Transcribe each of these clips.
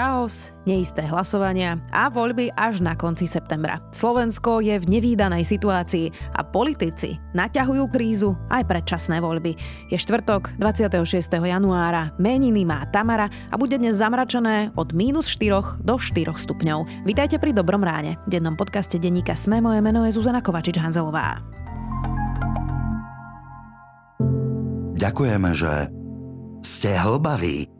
chaos, neisté hlasovania a voľby až na konci septembra. Slovensko je v nevýdanej situácii a politici naťahujú krízu aj predčasné voľby. Je štvrtok 26. januára, meniny má Tamara a bude dnes zamračené od minus 4 do 4 stupňov. Vítajte pri Dobrom ráne. V dennom podcaste denníka Sme moje meno je Zuzana Kovačič-Hanzelová. Ďakujeme, že ste hlbaví,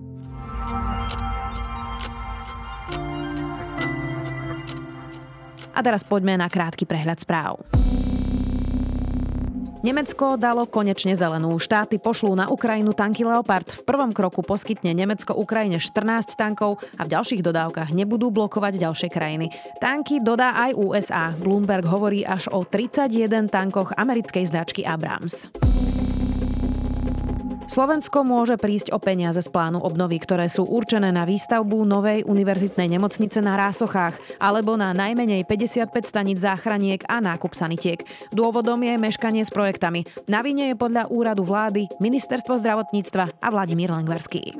A teraz poďme na krátky prehľad správ. Nemecko dalo konečne zelenú. Štáty pošlú na Ukrajinu tanky Leopard. V prvom kroku poskytne Nemecko Ukrajine 14 tankov a v ďalších dodávkach nebudú blokovať ďalšie krajiny. Tanky dodá aj USA. Bloomberg hovorí až o 31 tankoch americkej značky Abrams. Slovensko môže prísť o peniaze z plánu obnovy, ktoré sú určené na výstavbu novej univerzitnej nemocnice na Rásochách alebo na najmenej 55 staníc záchraniek a nákup sanitiek. Dôvodom je meškanie s projektami. Na vine je podľa úradu vlády Ministerstvo zdravotníctva a Vladimír Lengvarský.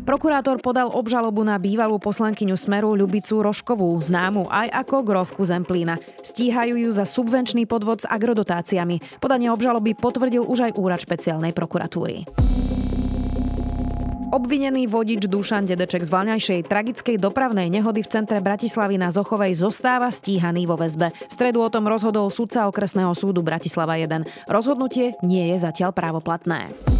Prokurátor podal obžalobu na bývalú poslankyňu Smeru Ľubicu Roškovú, známu aj ako Grovku Zemplína. Stíhajú ju za subvenčný podvod s agrodotáciami. Podanie obžaloby potvrdil už aj úrad špeciálnej prokuratúry. Obvinený vodič Dušan Dedeček z vlaňajšej tragickej dopravnej nehody v centre Bratislavy na Zochovej zostáva stíhaný vo väzbe. V stredu o tom rozhodol sudca okresného súdu Bratislava 1. Rozhodnutie nie je zatiaľ právoplatné.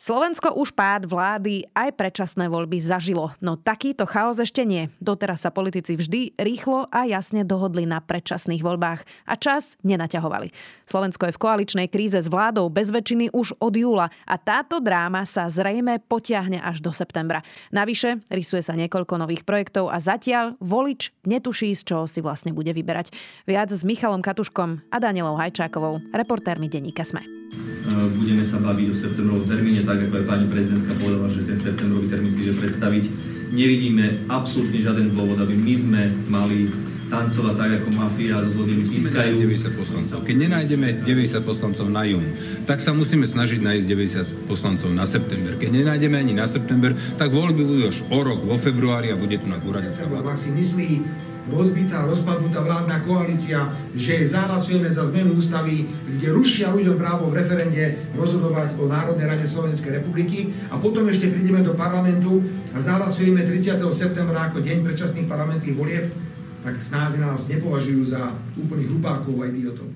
Slovensko už pád vlády aj predčasné voľby zažilo, no takýto chaos ešte nie. Doteraz sa politici vždy rýchlo a jasne dohodli na predčasných voľbách a čas nenaťahovali. Slovensko je v koaličnej kríze s vládou bez väčšiny už od júla a táto dráma sa zrejme potiahne až do septembra. Navyše rysuje sa niekoľko nových projektov a zatiaľ volič netuší, z čoho si vlastne bude vyberať. Viac s Michalom Katuškom a Danielou Hajčákovou, reportérmi denníka Sme. Budeme sa baviť o septembrovom termíne, tak ako aj pani prezidentka povedala, že ten septembrový termín si ide predstaviť. Nevidíme absolútne žiaden dôvod, aby my sme mali tancovať tak ako mafia a rozhodne pískajú. 90 poslancov. Keď nenájdeme 90 poslancov na jún, tak sa musíme snažiť nájsť 90 poslancov na september. Keď nenájdeme ani na september, tak voľby budú až o rok vo februári a bude tu na Guradická vláda. Ak si myslí rozbitá, rozpadnutá vládna koalícia, že zahlasujeme za zmenu ústavy, kde rušia ľuďom právo v referende rozhodovať o Národnej rade Slovenskej republiky a potom ešte prídeme do parlamentu a zahlasujeme 30. septembra ako deň predčasných parlamentných volieb, tak snáď nás nepovažujú za úplných hlupákov a idiotov.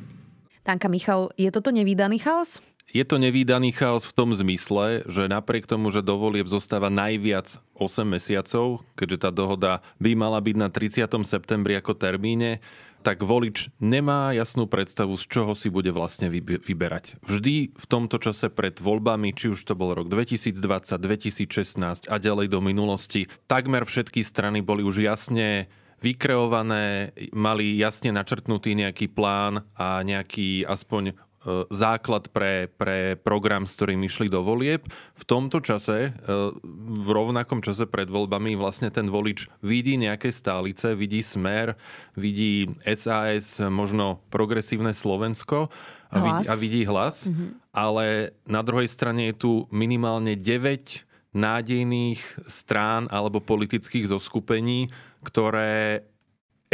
Tanka Michal, je toto nevýdaný chaos? Je to nevýdaný chaos v tom zmysle, že napriek tomu, že do volieb zostáva najviac 8 mesiacov, keďže tá dohoda by mala byť na 30. septembri ako termíne, tak volič nemá jasnú predstavu, z čoho si bude vlastne vyberať. Vždy v tomto čase pred voľbami, či už to bol rok 2020, 2016 a ďalej do minulosti, takmer všetky strany boli už jasne vykreované, mali jasne načrtnutý nejaký plán a nejaký aspoň základ pre, pre program, s ktorým išli do volieb. V tomto čase, e, v rovnakom čase pred voľbami, vlastne ten volič vidí nejaké stálice, vidí smer, vidí SAS, možno progresívne Slovensko a vidí, a vidí hlas. Mm-hmm. Ale na druhej strane je tu minimálne 9 nádejných strán alebo politických zoskupení, ktoré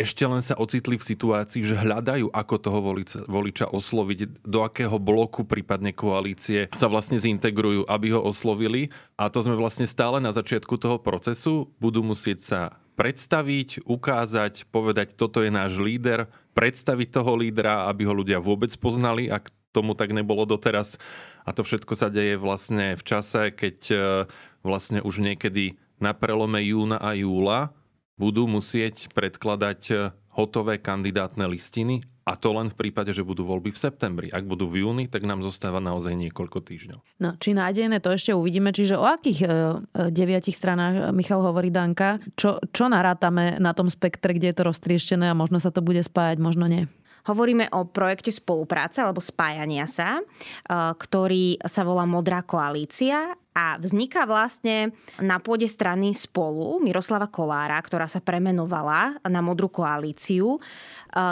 ešte len sa ocitli v situácii, že hľadajú, ako toho voliča, osloviť, do akého bloku prípadne koalície sa vlastne zintegrujú, aby ho oslovili. A to sme vlastne stále na začiatku toho procesu. Budú musieť sa predstaviť, ukázať, povedať, toto je náš líder, predstaviť toho lídra, aby ho ľudia vôbec poznali, ak tomu tak nebolo doteraz. A to všetko sa deje vlastne v čase, keď e, vlastne už niekedy na prelome júna a júla budú musieť predkladať e, hotové kandidátne listiny A to len v prípade, že budú voľby v septembri. Ak budú v júni, tak nám zostáva naozaj niekoľko týždňov. No, či nádejné, to ešte uvidíme. Čiže o akých e, e, deviatich stranách Michal hovorí Danka? Čo, čo narátame na tom spektre, kde je to roztrieštené a možno sa to bude spájať, možno nie? Hovoríme o projekte spolupráce alebo spájania sa, e, ktorý sa volá Modrá koalícia a vzniká vlastne na pôde strany spolu Miroslava Kolára, ktorá sa premenovala na Modrú koalíciu, e,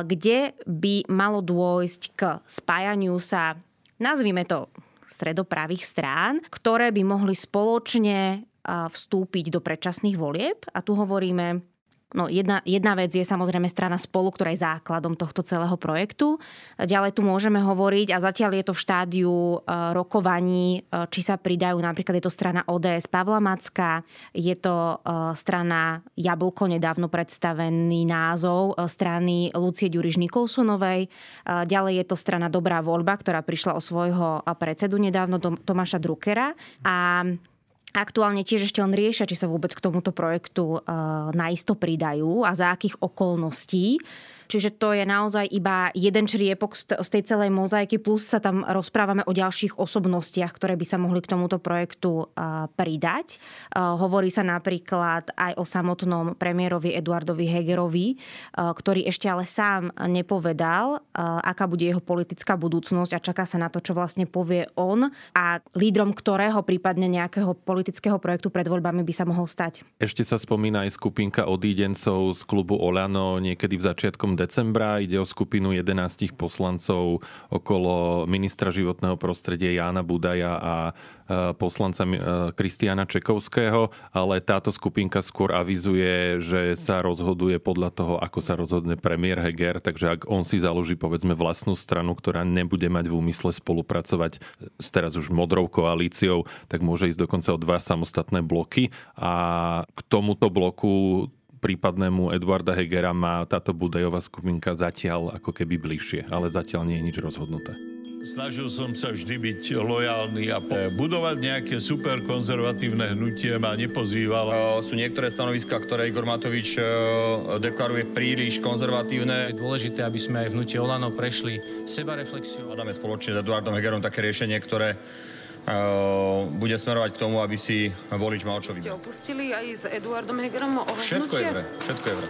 kde by malo dôjsť k spájaniu sa, nazvime to stredopravých strán, ktoré by mohli spoločne e, vstúpiť do predčasných volieb. A tu hovoríme No jedna, jedna vec je samozrejme strana spolu, ktorá je základom tohto celého projektu. Ďalej tu môžeme hovoriť a zatiaľ je to v štádiu e, rokovaní, e, či sa pridajú napríklad je to strana ODS Pavla Macka, je to e, strana Jablko, nedávno predstavený názov strany Lucie Ďuriš Nikolsonovej. Ďalej je to strana Dobrá voľba, ktorá prišla o svojho predsedu nedávno Tomáša Druckera. A Aktuálne tiež ešte len riešia, či sa vôbec k tomuto projektu uh, naisto pridajú a za akých okolností. Čiže to je naozaj iba jeden čriepok z tej celej mozaiky, plus sa tam rozprávame o ďalších osobnostiach, ktoré by sa mohli k tomuto projektu pridať. Hovorí sa napríklad aj o samotnom premiérovi Eduardovi Hegerovi, ktorý ešte ale sám nepovedal, aká bude jeho politická budúcnosť a čaká sa na to, čo vlastne povie on a lídrom ktorého prípadne nejakého politického projektu pred voľbami by sa mohol stať. Ešte sa spomína aj skupinka odídencov z klubu Olano niekedy v začiatkom decembra. Ide o skupinu 11 poslancov okolo ministra životného prostredia Jána Budaja a e, poslanca e, Kristiana Čekovského, ale táto skupinka skôr avizuje, že sa rozhoduje podľa toho, ako sa rozhodne premiér Heger, takže ak on si založí povedzme vlastnú stranu, ktorá nebude mať v úmysle spolupracovať s teraz už modrou koalíciou, tak môže ísť dokonca o dva samostatné bloky a k tomuto bloku prípadnému Eduarda Hegera má táto Budajová skupinka zatiaľ ako keby bližšie, ale zatiaľ nie je nič rozhodnuté. Snažil som sa vždy byť lojálny a budovať nejaké super konzervatívne hnutie ma nepozýval. Sú niektoré stanoviska, ktoré Igor Matovič deklaruje príliš konzervatívne. Je dôležité, aby sme aj v hnutie Olano prešli sebareflexiu. Hľadáme spoločne s Eduardom Hegerom také riešenie, ktoré bude smerovať k tomu, aby si volič mal čo vybrať. Ste opustili aj s Eduardom Hegerom o Všetko je vre, všetko je vre.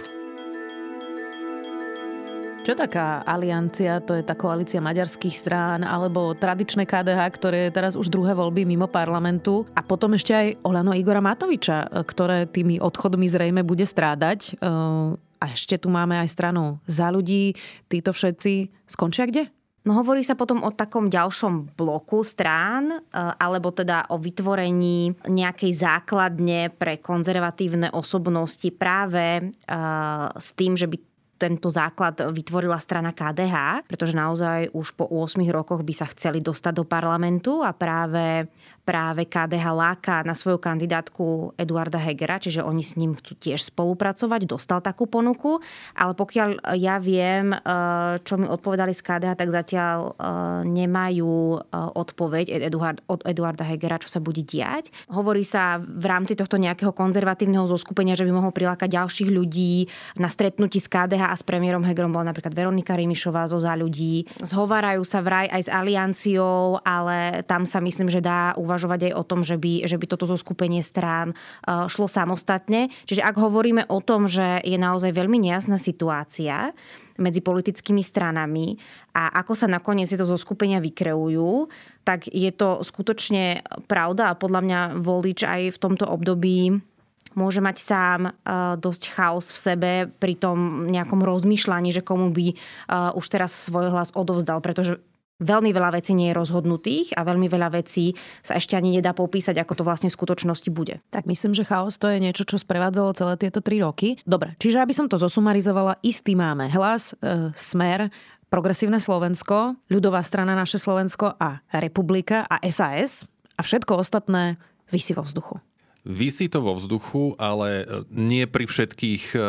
Čo taká aliancia, to je tá koalícia maďarských strán, alebo tradičné KDH, ktoré je teraz už druhé voľby mimo parlamentu a potom ešte aj Olano Igora Matoviča, ktoré tými odchodmi zrejme bude strádať. A ešte tu máme aj stranu za ľudí. Títo všetci skončia kde? No hovorí sa potom o takom ďalšom bloku strán, e, alebo teda o vytvorení nejakej základne pre konzervatívne osobnosti práve e, s tým, že by tento základ vytvorila strana KDH, pretože naozaj už po 8 rokoch by sa chceli dostať do parlamentu a práve práve KDH láka na svoju kandidátku Eduarda Hegera, čiže oni s ním chcú tiež spolupracovať, dostal takú ponuku, ale pokiaľ ja viem, eh, čo mi odpovedali z KDH, tak zatiaľ eh, nemajú eh, odpoveď od Eduarda Hegera, čo sa bude diať. Hovorí sa v rámci tohto nejakého konzervatívneho zoskupenia, že by mohol prilákať ďalších ľudí. Na stretnutí s KDH a s premiérom Hegerom bola napríklad Veronika Rimišová zo za ľudí. Zhovárajú sa vraj aj s alianciou, ale tam sa myslím, že dá uvažovať uvažovať aj o tom, že by, že by toto zoskupenie strán uh, šlo samostatne. Čiže ak hovoríme o tom, že je naozaj veľmi nejasná situácia medzi politickými stranami a ako sa nakoniec tieto zoskupenia vykreujú, tak je to skutočne pravda a podľa mňa volič aj v tomto období môže mať sám uh, dosť chaos v sebe pri tom nejakom rozmýšľaní, že komu by uh, už teraz svoj hlas odovzdal, pretože Veľmi veľa vecí nie je rozhodnutých a veľmi veľa vecí sa ešte ani nedá popísať, ako to vlastne v skutočnosti bude. Tak myslím, že chaos to je niečo, čo sprevádzalo celé tieto tri roky. Dobre, čiže aby som to zosumarizovala, istý máme hlas, e, smer, Progresívne Slovensko, ľudová strana Naše Slovensko a Republika a SAS a všetko ostatné vysí vo vzduchu. Vysí to vo vzduchu, ale nie pri všetkých e,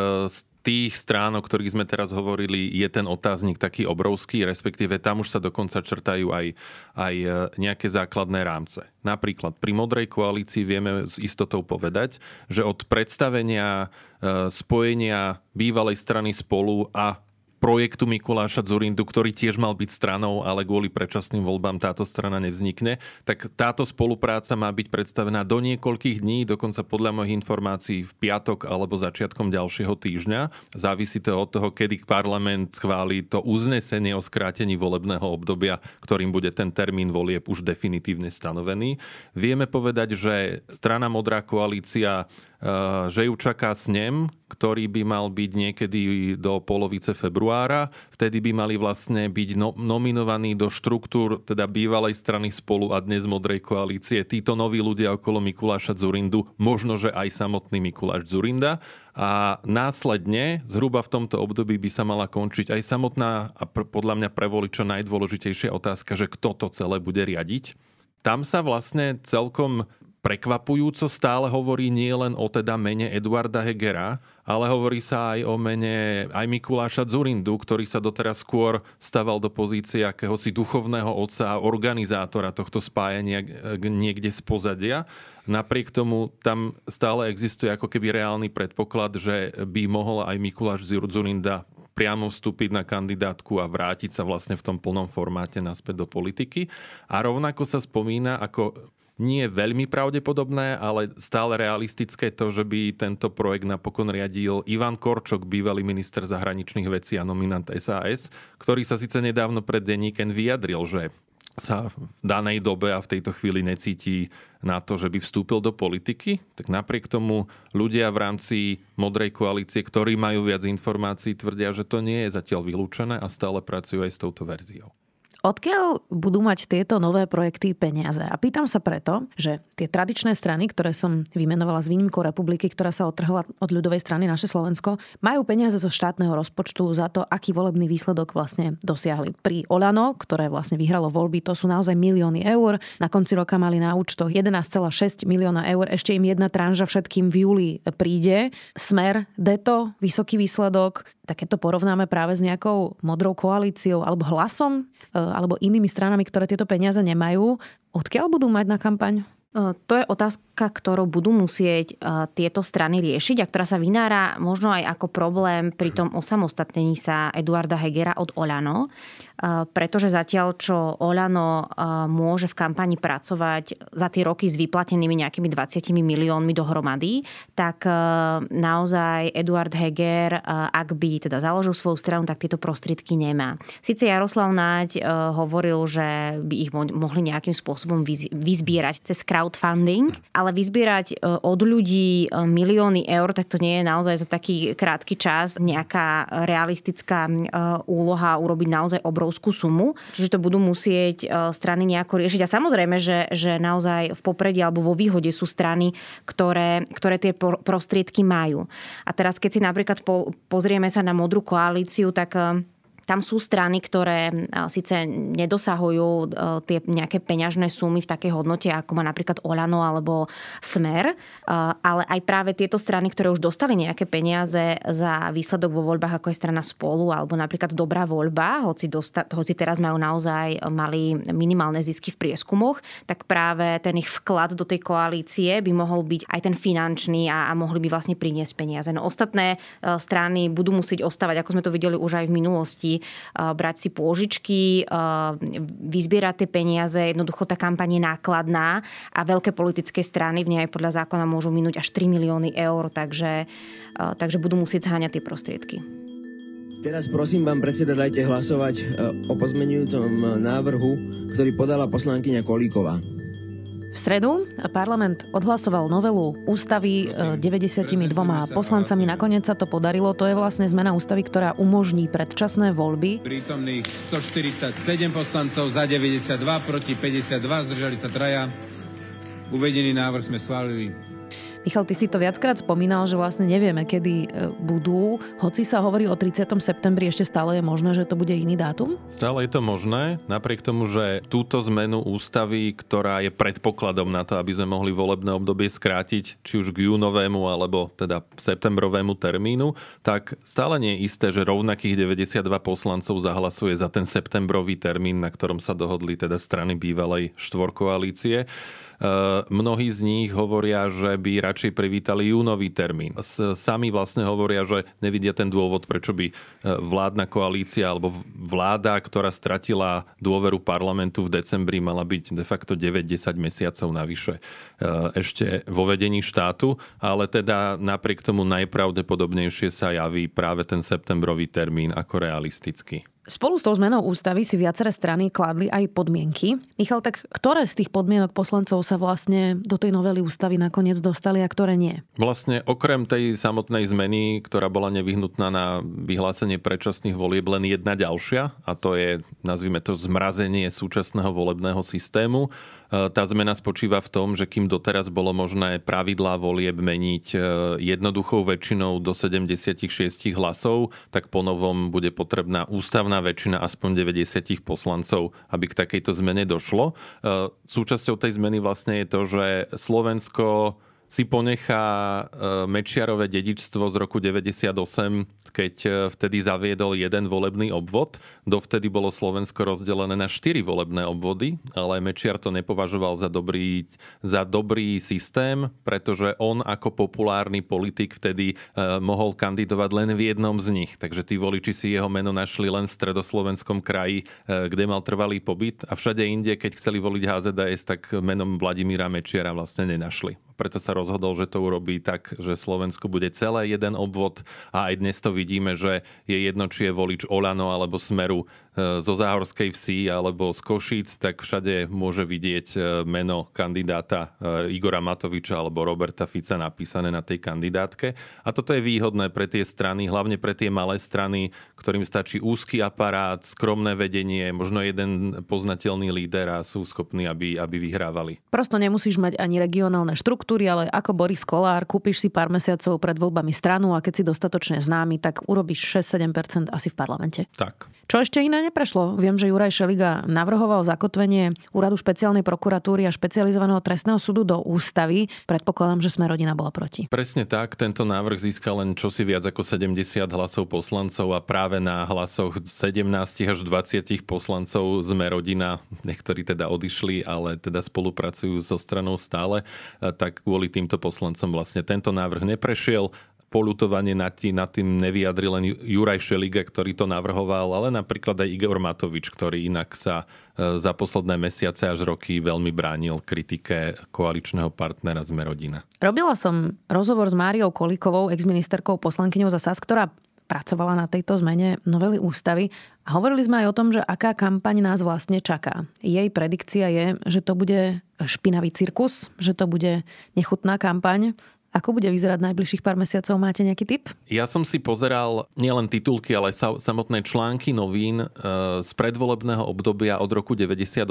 tých strán, o ktorých sme teraz hovorili, je ten otáznik taký obrovský, respektíve tam už sa dokonca črtajú aj, aj e, nejaké základné rámce. Napríklad pri Modrej koalícii vieme s istotou povedať, že od predstavenia e, spojenia bývalej strany spolu a projektu Mikuláša Zurindu, ktorý tiež mal byť stranou, ale kvôli predčasným voľbám táto strana nevznikne, tak táto spolupráca má byť predstavená do niekoľkých dní, dokonca podľa mojich informácií v piatok alebo začiatkom ďalšieho týždňa. Závisí to od toho, kedy parlament schváli to uznesenie o skrátení volebného obdobia, ktorým bude ten termín volieb už definitívne stanovený. Vieme povedať, že strana Modrá koalícia že ju čaká snem, ktorý by mal byť niekedy do polovice februára. Vtedy by mali vlastne byť no, nominovaní do štruktúr teda bývalej strany spolu a dnes Modrej koalície. Títo noví ľudia okolo Mikuláša Zurindu, možno, že aj samotný Mikuláš Zurinda. A následne, zhruba v tomto období by sa mala končiť aj samotná a pr- podľa mňa pre voliča najdôležitejšia otázka, že kto to celé bude riadiť. Tam sa vlastne celkom prekvapujúco stále hovorí nie len o teda mene Eduarda Hegera, ale hovorí sa aj o mene aj Mikuláša Zurindu, ktorý sa doteraz skôr staval do pozície akéhosi duchovného otca a organizátora tohto spájania niekde z pozadia. Napriek tomu tam stále existuje ako keby reálny predpoklad, že by mohol aj Mikuláš Zurinda priamo vstúpiť na kandidátku a vrátiť sa vlastne v tom plnom formáte naspäť do politiky. A rovnako sa spomína ako nie veľmi pravdepodobné, ale stále realistické to, že by tento projekt napokon riadil Ivan Korčok, bývalý minister zahraničných vecí a nominant SAS, ktorý sa síce nedávno pred denníken vyjadril, že sa v danej dobe a v tejto chvíli necíti na to, že by vstúpil do politiky, tak napriek tomu ľudia v rámci Modrej koalície, ktorí majú viac informácií, tvrdia, že to nie je zatiaľ vylúčené a stále pracujú aj s touto verziou. Odkiaľ budú mať tieto nové projekty peniaze? A pýtam sa preto, že tie tradičné strany, ktoré som vymenovala z výnimkou republiky, ktorá sa otrhla od ľudovej strany naše Slovensko, majú peniaze zo štátneho rozpočtu za to, aký volebný výsledok vlastne dosiahli. Pri Olano, ktoré vlastne vyhralo voľby, to sú naozaj milióny eur. Na konci roka mali na účtoch 11,6 milióna eur. Ešte im jedna tranža všetkým v júli príde. Smer, Deto, vysoký výsledok tak keď to porovnáme práve s nejakou modrou koalíciou alebo hlasom e, alebo inými stranami, ktoré tieto peniaze nemajú, odkiaľ budú mať na kampaň? E, to je otázka, ktorú budú musieť e, tieto strany riešiť a ktorá sa vynára možno aj ako problém pri tom osamostatnení sa Eduarda Hegera od Olano pretože zatiaľ, čo Olano môže v kampani pracovať za tie roky s vyplatenými nejakými 20 miliónmi dohromady, tak naozaj Eduard Heger, ak by teda založil svoju stranu, tak tieto prostriedky nemá. Sice Jaroslav Náď hovoril, že by ich mohli nejakým spôsobom vyzbierať cez crowdfunding, ale vyzbierať od ľudí milióny eur, tak to nie je naozaj za taký krátky čas nejaká realistická úloha urobiť naozaj obrovskú obrovskú sumu, čiže to budú musieť e, strany nejako riešiť. A samozrejme, že, že naozaj v popredí alebo vo výhode sú strany, ktoré, ktoré tie prostriedky majú. A teraz, keď si napríklad po, pozrieme sa na modrú koalíciu, tak e, tam sú strany, ktoré síce nedosahujú tie nejaké peňažné sumy v takej hodnote, ako má napríklad Olano alebo Smer, ale aj práve tieto strany, ktoré už dostali nejaké peniaze za výsledok vo voľbách, ako je strana Spolu alebo napríklad Dobrá voľba, hoci, dosta, hoci teraz majú naozaj mali minimálne zisky v prieskumoch, tak práve ten ich vklad do tej koalície by mohol byť aj ten finančný a, a mohli by vlastne priniesť peniaze. No ostatné strany budú musieť ostávať, ako sme to videli už aj v minulosti, brať si pôžičky, vyzbierať tie peniaze. Jednoducho tá kampaň je nákladná a veľké politické strany v nej aj podľa zákona môžu minúť až 3 milióny eur, takže, takže budú musieť zháňať tie prostriedky. Teraz prosím vám, predseda, dajte hlasovať o pozmenujúcom návrhu, ktorý podala poslankyňa Kolíková. V stredu parlament odhlasoval novelu ústavy 92 e, poslancami. Nakoniec sa to podarilo. To je vlastne zmena ústavy, ktorá umožní predčasné voľby. Prítomných 147 poslancov za 92, proti 52, zdržali sa traja. Uvedený návrh sme schválili Michal, ty si to viackrát spomínal, že vlastne nevieme, kedy e, budú. Hoci sa hovorí o 30. septembri, ešte stále je možné, že to bude iný dátum? Stále je to možné, napriek tomu, že túto zmenu ústavy, ktorá je predpokladom na to, aby sme mohli volebné obdobie skrátiť, či už k júnovému alebo teda septembrovému termínu, tak stále nie je isté, že rovnakých 92 poslancov zahlasuje za ten septembrový termín, na ktorom sa dohodli teda strany bývalej štvorkoalície. Mnohí z nich hovoria, že by radšej privítali júnový termín. Sami vlastne hovoria, že nevidia ten dôvod, prečo by vládna koalícia alebo vláda, ktorá stratila dôveru parlamentu v decembri, mala byť de facto 9-10 mesiacov navyše ešte vo vedení štátu, ale teda napriek tomu najpravdepodobnejšie sa javí práve ten septembrový termín ako realistický. Spolu s tou zmenou ústavy si viaceré strany kladli aj podmienky. Michal, tak ktoré z tých podmienok poslancov sa vlastne do tej novely ústavy nakoniec dostali a ktoré nie? Vlastne okrem tej samotnej zmeny, ktorá bola nevyhnutná na vyhlásenie predčasných volieb, len jedna ďalšia a to je, nazvime to, zmrazenie súčasného volebného systému tá zmena spočíva v tom, že kým doteraz bolo možné pravidlá volieb meniť e, jednoduchou väčšinou do 76 hlasov, tak po novom bude potrebná ústavná väčšina aspoň 90 poslancov, aby k takejto zmene došlo. E, súčasťou tej zmeny vlastne je to, že Slovensko si ponechá e, Mečiarové dedičstvo z roku 98, keď e, vtedy zaviedol jeden volebný obvod. Dovtedy bolo Slovensko rozdelené na štyri volebné obvody, ale Mečiar to nepovažoval za dobrý, za dobrý systém, pretože on ako populárny politik vtedy e, mohol kandidovať len v jednom z nich. Takže tí voliči si jeho meno našli len v stredoslovenskom kraji, kde mal trvalý pobyt a všade inde, keď chceli voliť HZDS, tak menom Vladimíra Mečiara vlastne nenašli preto sa rozhodol, že to urobí tak, že Slovensko bude celé jeden obvod. A aj dnes to vidíme, že je jedno, či je volič Olano alebo Smeru zo Záhorskej vsi alebo z Košíc, tak všade môže vidieť e, meno kandidáta e, Igora Matoviča alebo Roberta Fica napísané na tej kandidátke. A toto je výhodné pre tie strany, hlavne pre tie malé strany, ktorým stačí úzky aparát, skromné vedenie, možno jeden poznateľný líder a sú schopní, aby, aby vyhrávali. Prosto nemusíš mať ani regionálne štruktúry, ale ako Boris Kolár, kúpiš si pár mesiacov pred voľbami stranu a keď si dostatočne známy, tak urobíš 6-7% asi v parlamente. Tak. Čo ešte iné neprešlo? Viem, že Juraj Šeliga navrhoval zakotvenie úradu špeciálnej prokuratúry a špecializovaného trestného súdu do ústavy. Predpokladám, že sme rodina bola proti. Presne tak. Tento návrh získal len čosi viac ako 70 hlasov poslancov a práve na hlasoch 17 až 20 poslancov sme rodina, niektorí teda odišli, ale teda spolupracujú so stranou stále, tak kvôli týmto poslancom vlastne tento návrh neprešiel polutovanie nad tým, nad tým nevyjadri len Juraj Šeliga, ktorý to navrhoval, ale napríklad aj Igor Matovič, ktorý inak sa e, za posledné mesiace až roky veľmi bránil kritike koaličného partnera Sme rodina. Robila som rozhovor s Máriou Kolikovou, exministerkou poslankyňou za SAS, ktorá pracovala na tejto zmene novely ústavy a hovorili sme aj o tom, že aká kampaň nás vlastne čaká. Jej predikcia je, že to bude špinavý cirkus, že to bude nechutná kampaň, ako bude vyzerať najbližších pár mesiacov? Máte nejaký tip? Ja som si pozeral nielen titulky, ale aj samotné články novín e, z predvolebného obdobia od roku 98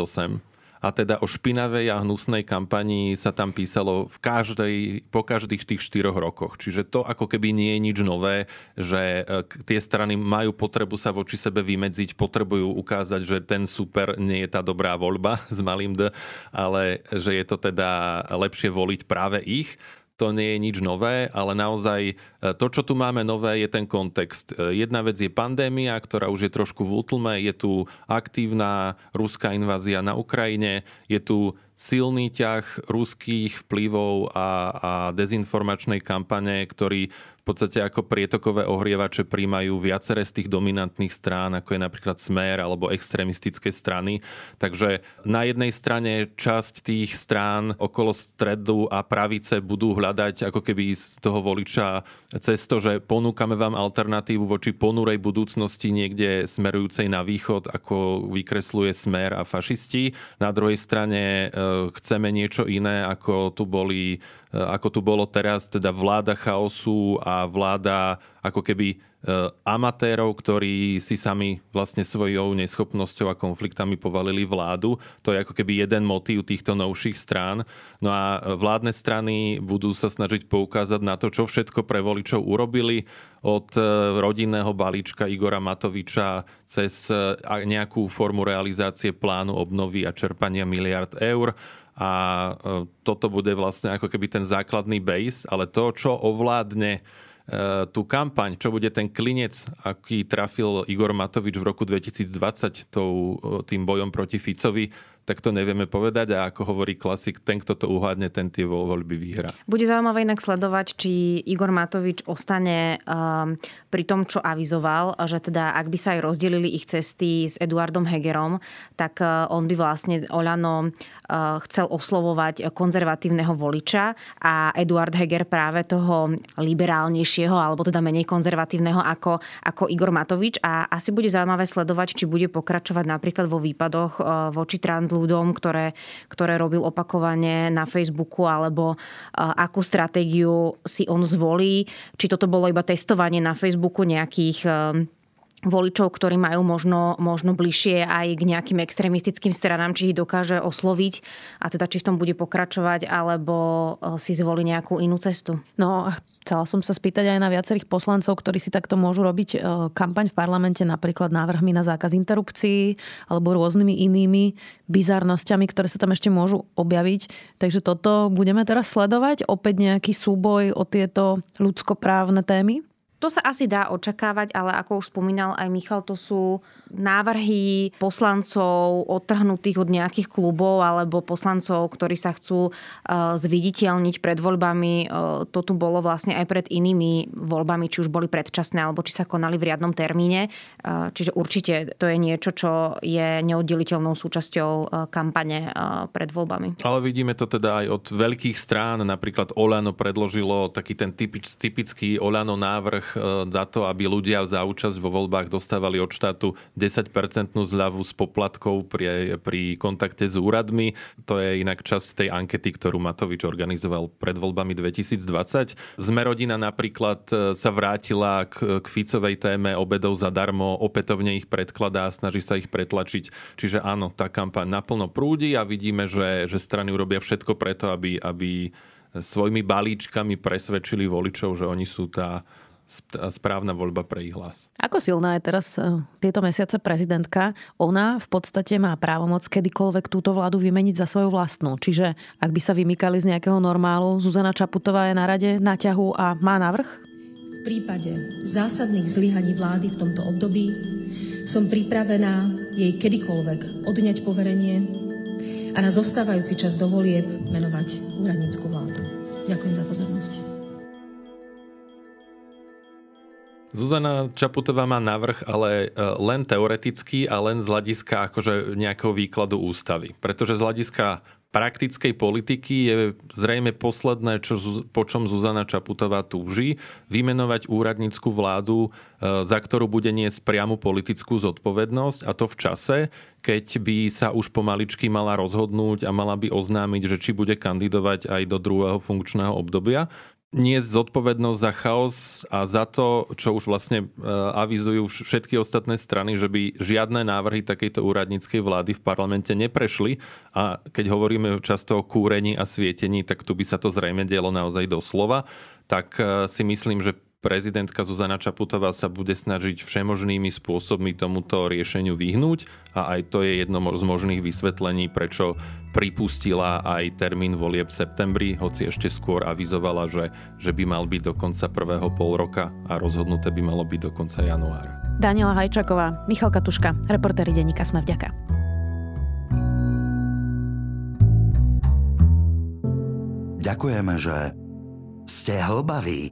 a teda o špinavej a hnusnej kampanii sa tam písalo v každej, po každých tých štyroch rokoch. Čiže to ako keby nie je nič nové, že e, tie strany majú potrebu sa voči sebe vymedziť, potrebujú ukázať, že ten super nie je tá dobrá voľba s malým D, ale že je to teda lepšie voliť práve ich to nie je nič nové, ale naozaj e, to, čo tu máme nové, je ten kontext. E, jedna vec je pandémia, ktorá už je trošku v útlme, je tu aktívna ruská invázia na Ukrajine, je tu silný ťah ruských vplyvov a, a dezinformačnej kampane, ktorý podstate ako prietokové ohrievače príjmajú viaceré z tých dominantných strán, ako je napríklad Smer alebo extrémistické strany. Takže na jednej strane časť tých strán okolo stredu a pravice budú hľadať ako keby z toho voliča cez to, že ponúkame vám alternatívu voči ponurej budúcnosti niekde smerujúcej na východ, ako vykresluje Smer a fašisti. Na druhej strane e, chceme niečo iné, ako tu boli ako tu bolo teraz, teda vláda chaosu a vláda ako keby eh, amatérov, ktorí si sami vlastne svojou neschopnosťou a konfliktami povalili vládu. To je ako keby jeden motív týchto novších strán. No a vládne strany budú sa snažiť poukázať na to, čo všetko pre voličov urobili od eh, rodinného balíčka Igora Matoviča cez nejakú formu realizácie plánu obnovy a čerpania miliard eur a e, toto bude vlastne ako keby ten základný base, ale to, čo ovládne e, tú kampaň, čo bude ten klinec, aký trafil Igor Matovič v roku 2020 tou, e, tým bojom proti Ficovi, tak to nevieme povedať a ako hovorí klasik, ten, kto to uhádne, ten tie voľby vyhrá. Bude zaujímavé inak sledovať, či Igor Matovič ostane um, pri tom, čo avizoval, že teda ak by sa aj rozdelili ich cesty s Eduardom Hegerom, tak uh, on by vlastne Oľano uh, chcel oslovovať konzervatívneho voliča a Eduard Heger práve toho liberálnejšieho alebo teda menej konzervatívneho ako, ako Igor Matovič. A asi bude zaujímavé sledovať, či bude pokračovať napríklad vo výpadoch uh, voči transľudom, ktoré, ktoré robil opakovane na Facebooku alebo uh, akú stratégiu si on zvolí, či toto bolo iba testovanie na Facebooku nejakých voličov, ktorí majú možno, možno bližšie aj k nejakým extrémistickým stranám, či ich dokáže osloviť a teda či v tom bude pokračovať, alebo eh, si zvolí nejakú inú cestu. No a chcela som sa spýtať aj na viacerých poslancov, ktorí si takto môžu robiť eh, kampaň v parlamente, napríklad návrhmi na zákaz interrupcií alebo rôznymi inými bizarnosťami, ktoré sa tam ešte môžu objaviť. Takže toto budeme teraz sledovať. Opäť nejaký súboj o tieto ľudskoprávne témy? To sa asi dá očakávať, ale ako už spomínal aj Michal, to sú návrhy poslancov odtrhnutých od nejakých klubov alebo poslancov, ktorí sa chcú e, zviditeľniť pred voľbami. E, to tu bolo vlastne aj pred inými voľbami, či už boli predčasné alebo či sa konali v riadnom termíne. E, čiže určite to je niečo, čo je neoddeliteľnou súčasťou kampane pred voľbami. Ale vidíme to teda aj od veľkých strán. Napríklad Olano predložilo taký ten typický Olano návrh na to, aby ľudia za účasť vo voľbách dostávali od štátu 10-percentnú zľavu z poplatkov pri, pri kontakte s úradmi. To je inak časť tej ankety, ktorú Matovič organizoval pred voľbami 2020. Zmerodina napríklad e, sa vrátila k, k Ficovej téme obedov zadarmo, opätovne ich predkladá a snaží sa ich pretlačiť. Čiže áno, tá kampaň naplno prúdi a vidíme, že, že strany urobia všetko preto, aby, aby svojimi balíčkami presvedčili voličov, že oni sú tá správna voľba pre ich hlas. Ako silná je teraz e, tieto mesiace prezidentka? Ona v podstate má právomoc kedykoľvek túto vládu vymeniť za svoju vlastnú. Čiže ak by sa vymykali z nejakého normálu, Zuzana Čaputová je na rade, na ťahu a má navrh? V prípade zásadných zlyhaní vlády v tomto období som pripravená jej kedykoľvek odňať poverenie a na zostávajúci čas do volieb menovať úradnícku vládu. Ďakujem za pozornosť. Zuzana Čaputová má navrh, ale e, len teoreticky a len z hľadiska akože nejakého výkladu ústavy. Pretože z hľadiska praktickej politiky je zrejme posledné, čo, po čom Zuzana Čaputová túži, vymenovať úradnícku vládu, e, za ktorú bude niesť priamu politickú zodpovednosť a to v čase, keď by sa už pomaličky mala rozhodnúť a mala by oznámiť, že či bude kandidovať aj do druhého funkčného obdobia niesť zodpovednosť za chaos a za to, čo už vlastne e, avizujú všetky ostatné strany, že by žiadne návrhy takejto úradníckej vlády v parlamente neprešli. A keď hovoríme často o kúrení a svietení, tak tu by sa to zrejme dielo naozaj doslova. Tak e, si myslím, že prezidentka Zuzana Čaputová sa bude snažiť všemožnými spôsobmi tomuto riešeniu vyhnúť a aj to je jedno z možných vysvetlení, prečo pripustila aj termín volieb v septembri, hoci ešte skôr avizovala, že, že by mal byť do konca prvého pol roka a rozhodnuté by malo byť do konca januára. Daniela Hajčaková, Michal Katuška, reportéri denníka Sme vďaka. Ďakujeme, že ste hlbaví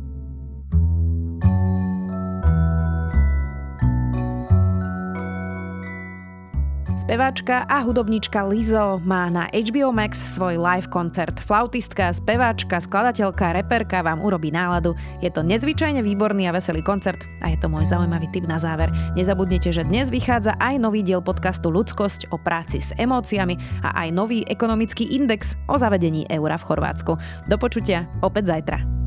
Speváčka a hudobníčka Lizo má na HBO Max svoj live koncert. Flautistka, speváčka, skladateľka, reperka vám urobí náladu. Je to nezvyčajne výborný a veselý koncert a je to môj zaujímavý tip na záver. Nezabudnite, že dnes vychádza aj nový diel podcastu Ľudskosť o práci s emóciami a aj nový ekonomický index o zavedení eura v Chorvátsku. Do počutia opäť zajtra.